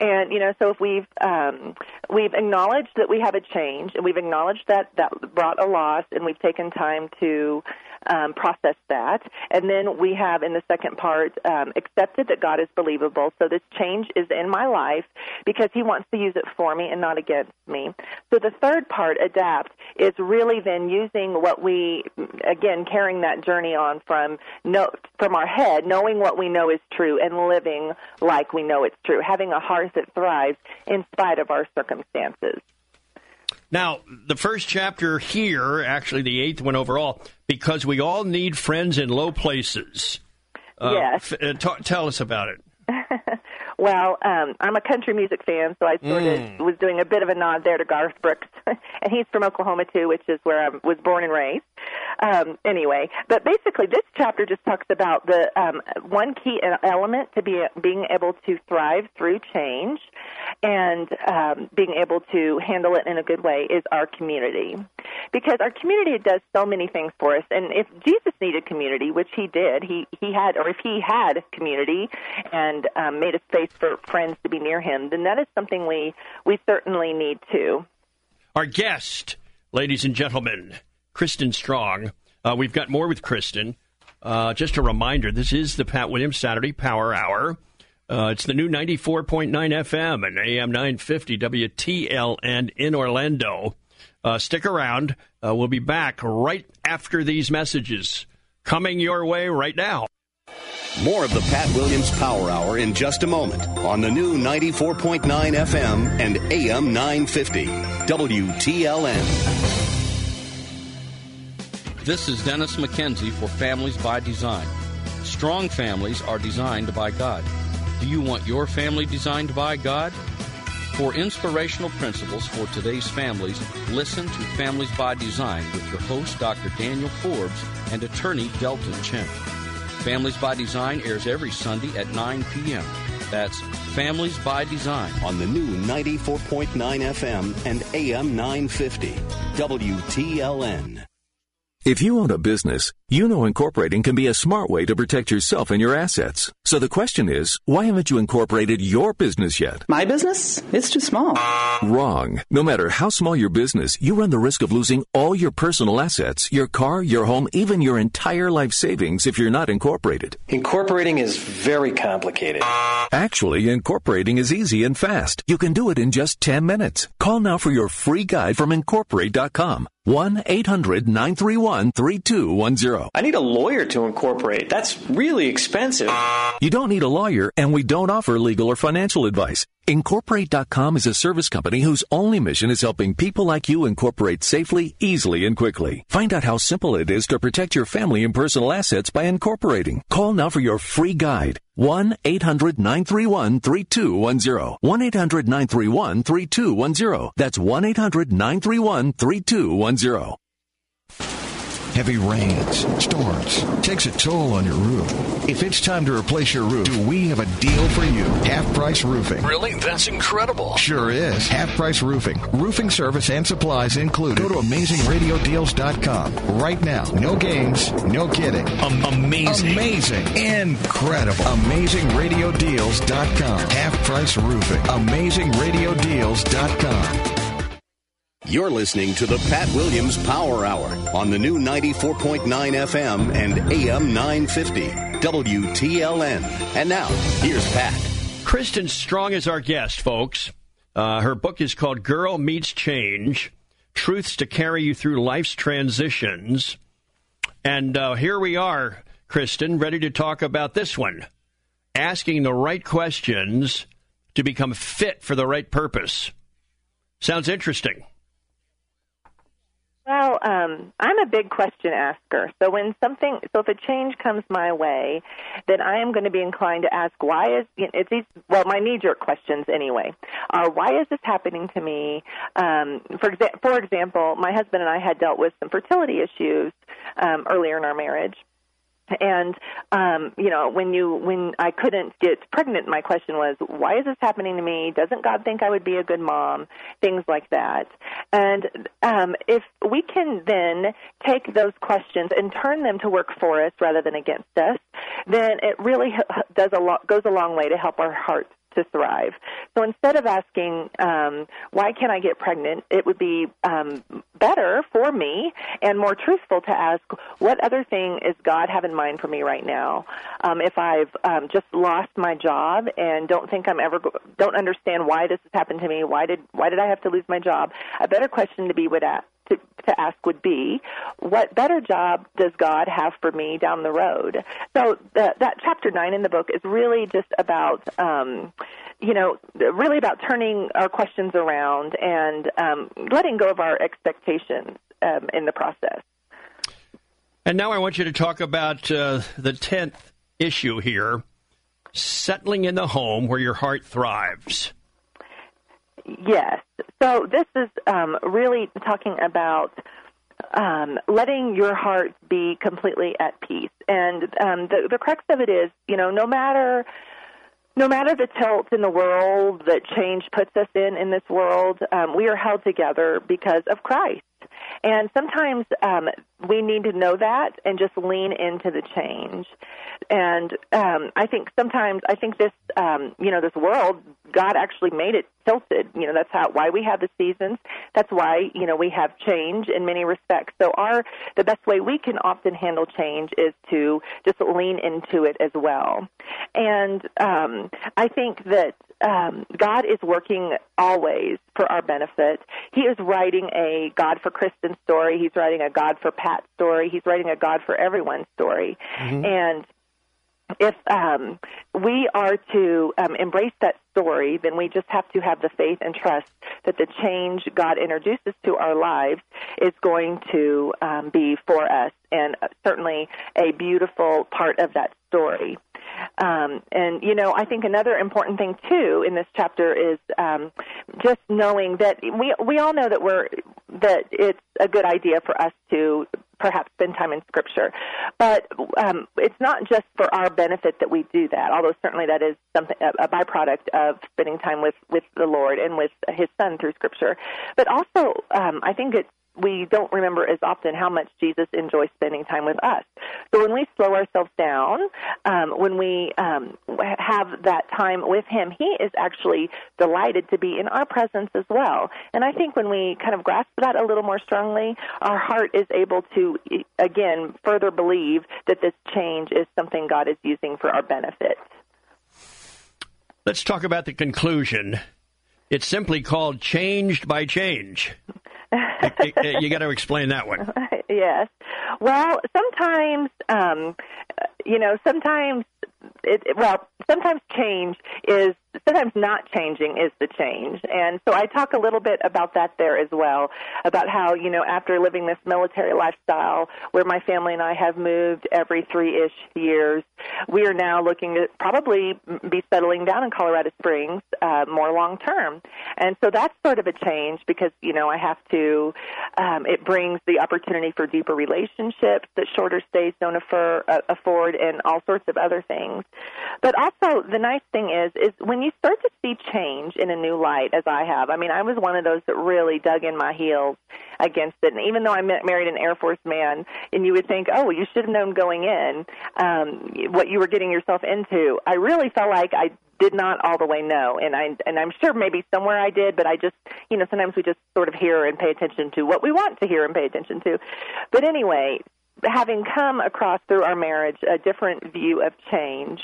and you know, so if we've um, we've acknowledged that we have a change, and we've acknowledged that that brought a loss, and we've taken time to um, process that. And then we have in the second part um, accepted that God is believable. So this change is in my life because He wants to use it for me and not against me. So the third part, adapt, is really then using what we, again, carrying that journey on from no, from our head, knowing what we know is true and living like we know it's true, having a heart that thrives in spite of our circumstances. Now, the first chapter here, actually the eighth one overall, because we all need friends in low places. Uh, yes. F- uh, t- tell us about it. [laughs] well, um, I'm a country music fan, so I sort mm. of was doing a bit of a nod there to Garth Brooks, [laughs] and he's from Oklahoma too, which is where I was born and raised. um, anyway, but basically, this chapter just talks about the um, one key element to be being able to thrive through change and um, being able to handle it in a good way is our community, because our community does so many things for us. And if Jesus needed community, which he did, he he had, or if he had community and um, made a space for friends to be near him, then that is something we we certainly need to. Our guest, ladies and gentlemen, Kristen Strong. Uh, we've got more with Kristen. Uh, just a reminder this is the Pat Williams Saturday Power Hour. Uh, it's the new 94.9 FM and AM 950 WTLN in Orlando. Uh, stick around. Uh, we'll be back right after these messages coming your way right now. More of the Pat Williams Power Hour in just a moment on the new 94.9 FM and AM 950 WTLN. This is Dennis McKenzie for Families by Design. Strong families are designed by God. Do you want your family designed by God? For inspirational principles for today's families, listen to Families by Design with your host, Dr. Daniel Forbes, and attorney Delton Chen. Families by Design airs every Sunday at 9 p.m. That's Families by Design on the new 94.9 FM and AM 950 WTLN. If you own a business, you know incorporating can be a smart way to protect yourself and your assets. So the question is, why haven't you incorporated your business yet? My business? It's too small. Wrong. No matter how small your business, you run the risk of losing all your personal assets, your car, your home, even your entire life savings if you're not incorporated. Incorporating is very complicated. Actually, incorporating is easy and fast. You can do it in just 10 minutes. Call now for your free guide from incorporate.com. 1 800 931 3210. I need a lawyer to incorporate. That's really expensive. You don't need a lawyer, and we don't offer legal or financial advice. Incorporate.com is a service company whose only mission is helping people like you incorporate safely, easily, and quickly. Find out how simple it is to protect your family and personal assets by incorporating. Call now for your free guide. 1 800 931 3210. 1 800 931 3210. That's 1 800 931 3210. Heavy rains, storms, takes a toll on your roof. If it's time to replace your roof, do we have a deal for you? Half price roofing. Really? That's incredible. Sure is. Half price roofing. Roofing service and supplies included. Go to AmazingRadioDeals.com right now. No games, no kidding. Um, amazing. Amazing. Incredible. AmazingRadioDeals.com. Half price roofing. AmazingRadioDeals.com. You're listening to the Pat Williams Power Hour on the new 94.9 FM and AM 950 WTLN. And now, here's Pat. Kristen Strong is our guest, folks. Uh, her book is called Girl Meets Change Truths to Carry You Through Life's Transitions. And uh, here we are, Kristen, ready to talk about this one asking the right questions to become fit for the right purpose. Sounds interesting. Well, um, I'm a big question asker. So when something, so if a change comes my way, then I am going to be inclined to ask, why is it's these? Well, my knee-jerk questions anyway. Are why is this happening to me? Um, for exa- for example, my husband and I had dealt with some fertility issues um, earlier in our marriage, and um you know when you when i couldn't get pregnant my question was why is this happening to me? Doesn't god think i would be a good mom? Things like that. And um if we can then take those questions and turn them to work for us rather than against us then it really does a lot goes a long way to help our hearts to thrive. So instead of asking, um, why can't I get pregnant, it would be um, better for me and more truthful to ask, what other thing is God have in mind for me right now? Um, if I've um, just lost my job and don't think I'm ever, go- don't understand why this has happened to me, why did, why did I have to lose my job? A better question to be would ask, to, to ask would be, what better job does God have for me down the road? So the, that chapter nine in the book is really just about, um, you know, really about turning our questions around and um, letting go of our expectations um, in the process. And now I want you to talk about uh, the tenth issue here: settling in the home where your heart thrives. Yes. So this is um, really talking about um, letting your heart be completely at peace. And um, the, the crux of it is, you know, no matter no matter the tilt in the world that change puts us in in this world, um, we are held together because of Christ. And sometimes um, we need to know that and just lean into the change. And um, I think sometimes I think this um, you know this world God actually made it tilted. You know that's how why we have the seasons. That's why you know we have change in many respects. So our the best way we can often handle change is to just lean into it as well. And um, I think that um, God is working always for our benefit. He is writing a God for Kristen story. He's writing a God for Pat story. He's writing a God for everyone story. Mm-hmm. And if um, we are to um, embrace that story, then we just have to have the faith and trust that the change God introduces to our lives is going to um, be for us, and certainly a beautiful part of that story. Um, and you know, I think another important thing too in this chapter is um, just knowing that we we all know that we're that it's a good idea for us to perhaps spend time in Scripture, but um, it's not just for our benefit that we do that. Although certainly that is something a, a byproduct of spending time with with the Lord and with His Son through Scripture, but also um, I think it's we don't remember as often how much Jesus enjoys spending time with us. So when we slow ourselves down, um, when we um, have that time with Him, He is actually delighted to be in our presence as well. And I think when we kind of grasp that a little more strongly, our heart is able to, again, further believe that this change is something God is using for our benefit. Let's talk about the conclusion. It's simply called Changed by Change. you got to explain that one. [laughs] yes. Well, sometimes, um, you know, sometimes it, well, sometimes change is sometimes not changing is the change. And so I talk a little bit about that there as well, about how, you know, after living this military lifestyle where my family and I have moved every three ish years, we are now looking to probably be settling down in Colorado Springs uh, more long term. And so that's sort of a change because, you know, I have to, um, it brings the opportunity for deeper relationships that shorter stays don't afford, uh, afford and all sorts of other things. But also, the nice thing is, is when you start to see change in a new light, as I have. I mean, I was one of those that really dug in my heels against it. And even though I married an Air Force man, and you would think, oh, you should have known going in um, what you were getting yourself into. I really felt like I did not all the way know and i and i'm sure maybe somewhere i did but i just you know sometimes we just sort of hear and pay attention to what we want to hear and pay attention to but anyway having come across through our marriage a different view of change,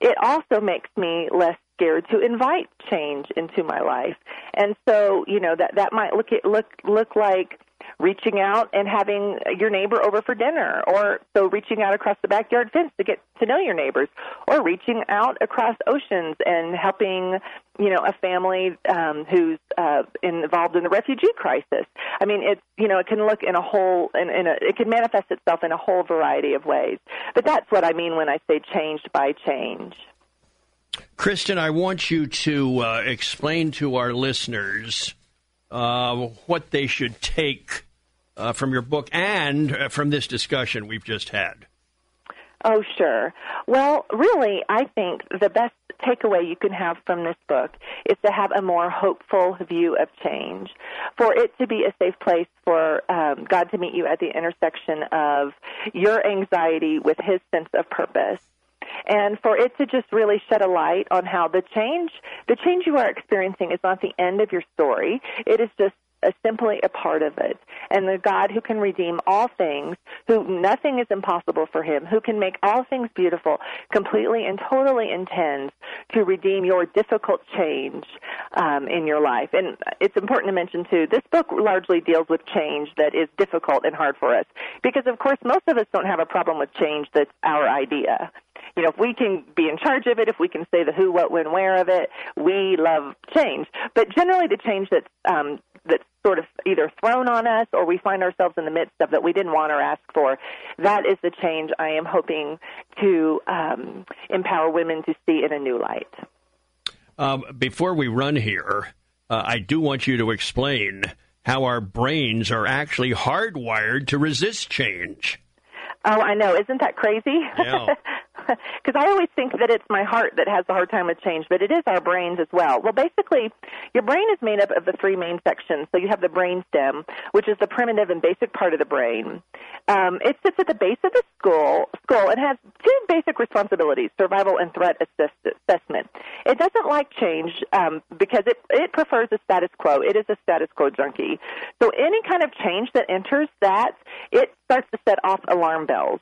it also makes me less scared to invite change into my life. And so, you know, that that might look it look look like reaching out and having your neighbor over for dinner, or so reaching out across the backyard fence to get to know your neighbors, or reaching out across oceans and helping, you know, a family um, who's uh, involved in the refugee crisis. I mean, it's you know, it can look in a whole, in, in a, it can manifest itself in a whole variety of ways. But that's what I mean when I say changed by change. Kristen, I want you to uh, explain to our listeners uh, what they should take uh, from your book and uh, from this discussion we've just had. Oh, sure. Well, really, I think the best takeaway you can have from this book is to have a more hopeful view of change, for it to be a safe place for um, God to meet you at the intersection of your anxiety with His sense of purpose and for it to just really shed a light on how the change the change you are experiencing is not the end of your story it is just a, simply a part of it. And the God who can redeem all things, who nothing is impossible for him, who can make all things beautiful, completely and totally intends to redeem your difficult change um, in your life. And it's important to mention, too, this book largely deals with change that is difficult and hard for us. Because, of course, most of us don't have a problem with change that's our idea you know, if we can be in charge of it, if we can say the who, what, when, where of it, we love change. But generally, the change that's um, that's sort of either thrown on us or we find ourselves in the midst of that we didn't want or ask for. That is the change I am hoping to um, empower women to see in a new light. Um, before we run here, uh, I do want you to explain how our brains are actually hardwired to resist change. Oh, I know. Isn't that crazy? Yeah. [laughs] Because I always think that it's my heart that has a hard time with change, but it is our brains as well. Well, basically, your brain is made up of the three main sections. So you have the brain stem, which is the primitive and basic part of the brain. Um, it sits at the base of the skull, skull and has two basic responsibilities: survival and threat assess- assessment. It doesn't like change um, because it it prefers the status quo. It is a status quo junkie. So any kind of change that enters that, it starts to set off alarm bells.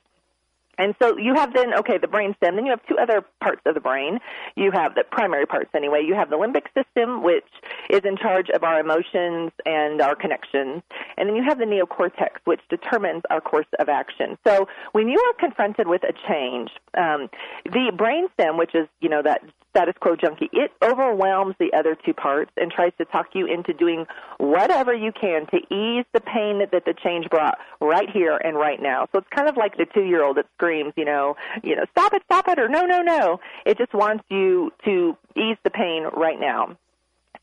And so you have then, okay, the brain stem. Then you have two other parts of the brain. You have the primary parts anyway. You have the limbic system, which is in charge of our emotions and our connections. And then you have the neocortex, which determines our course of action. So when you are confronted with a change, um, the brain stem, which is, you know, that status quo junkie, it overwhelms the other two parts and tries to talk you into doing whatever you can to ease the pain that, that the change brought right here and right now. So it's kind of like the two year old that screams, you know, you know, stop it, stop it, or no, no, no. It just wants you to ease the pain right now.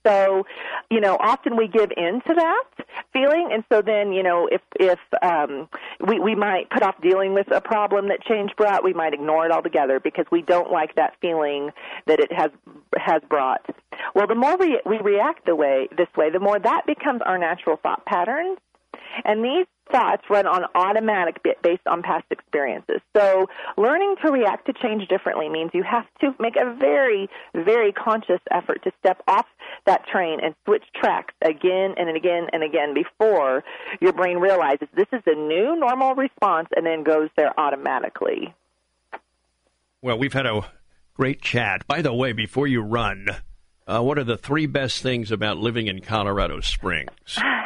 So, you know, often we give in to that feeling, and so then, you know, if if um, we we might put off dealing with a problem that change brought, we might ignore it altogether because we don't like that feeling that it has has brought. Well, the more we we react the way this way, the more that becomes our natural thought patterns, and these thoughts run on automatic based on past experiences. So learning to react to change differently means you have to make a very, very conscious effort to step off that train and switch tracks again and again and again before your brain realizes this is a new normal response and then goes there automatically. Well, we've had a great chat. By the way, before you run, uh, what are the three best things about living in Colorado Springs? [laughs]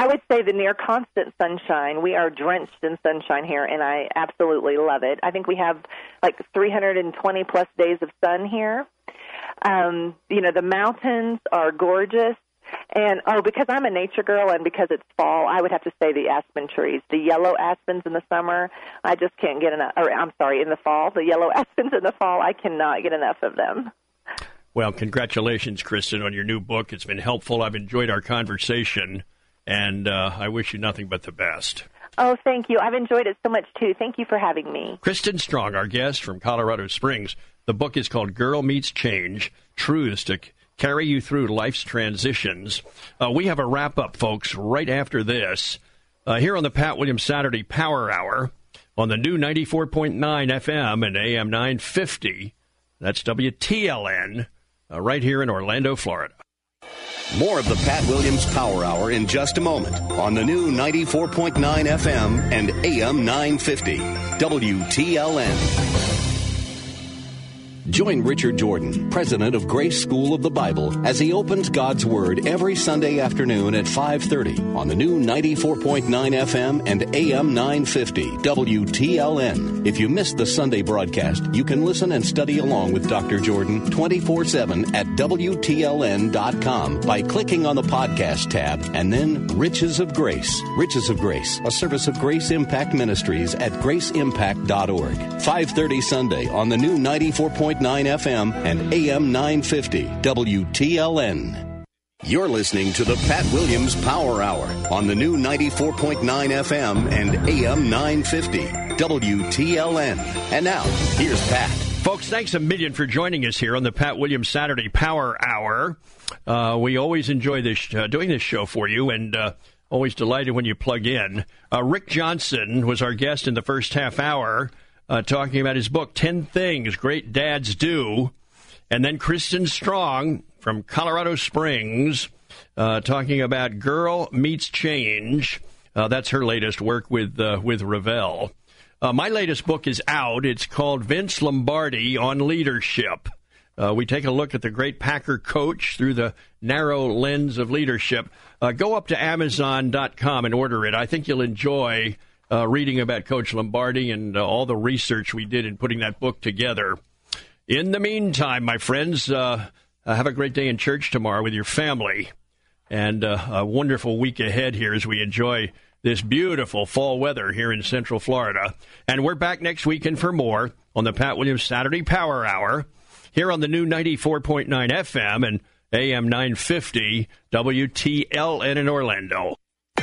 I would say the near constant sunshine. We are drenched in sunshine here, and I absolutely love it. I think we have like 320 plus days of sun here. Um, you know, the mountains are gorgeous. And oh, because I'm a nature girl and because it's fall, I would have to say the aspen trees, the yellow aspens in the summer. I just can't get enough. Or I'm sorry, in the fall, the yellow [laughs] aspens in the fall. I cannot get enough of them. Well, congratulations, Kristen, on your new book. It's been helpful. I've enjoyed our conversation and uh, I wish you nothing but the best. Oh, thank you. I've enjoyed it so much too. Thank you for having me. Kristen Strong, our guest from Colorado Springs. The book is called Girl Meets Change Truths to Carry You Through Life's Transitions. Uh, we have a wrap up, folks, right after this. Uh, here on the Pat Williams Saturday Power Hour on the new 94.9 FM and AM 950. That's WTLN, uh, right here in Orlando, Florida. More of the Pat Williams Power Hour in just a moment on the new 94.9 FM and AM 950 WTLN. Join Richard Jordan, president of Grace School of the Bible, as he opens God's Word every Sunday afternoon at 5:30 on the new 94.9 FM and AM 950 WTLN. If you missed the Sunday broadcast, you can listen and study along with Dr. Jordan 24/7 at WTLN.com by clicking on the podcast tab and then Riches of Grace. Riches of Grace, a service of Grace Impact Ministries at graceimpact.org. 5:30 Sunday on the new 94.9 FM and AM 950 WTLN. You're listening to the Pat Williams Power Hour on the new 94.9 FM and AM 950 WTLN. And now, here's Pat. Folks, thanks a million for joining us here on the Pat Williams Saturday Power Hour. Uh, we always enjoy this uh, doing this show for you, and uh, always delighted when you plug in. Uh, Rick Johnson was our guest in the first half hour uh, talking about his book, 10 Things Great Dads Do. And then Kristen Strong from Colorado Springs uh, talking about Girl Meets Change. Uh, that's her latest work with, uh, with Revell. Uh, my latest book is out. It's called Vince Lombardi on Leadership. Uh, we take a look at the great Packer coach through the narrow lens of leadership. go up to Amazon.com and order it. I think you'll enjoy uh, reading about Coach Lombardi and uh, all the research we did in putting that book together. In the meantime, my friends, uh, uh have a great day in church tomorrow with your family and uh, a wonderful week ahead here as we enjoy this beautiful fall weather here in Central Florida. And we're back next weekend for more on the Pat Williams Saturday Power Hour here on the new 94.9 FM and AM 950 WTLN in Orlando.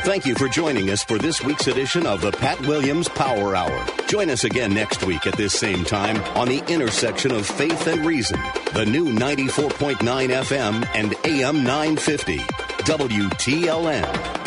Thank you for joining us for this week's edition of the Pat Williams Power Hour. Join us again next week at this same time on the intersection of faith and reason. The new 94.9 FM and AM 950 WTLN.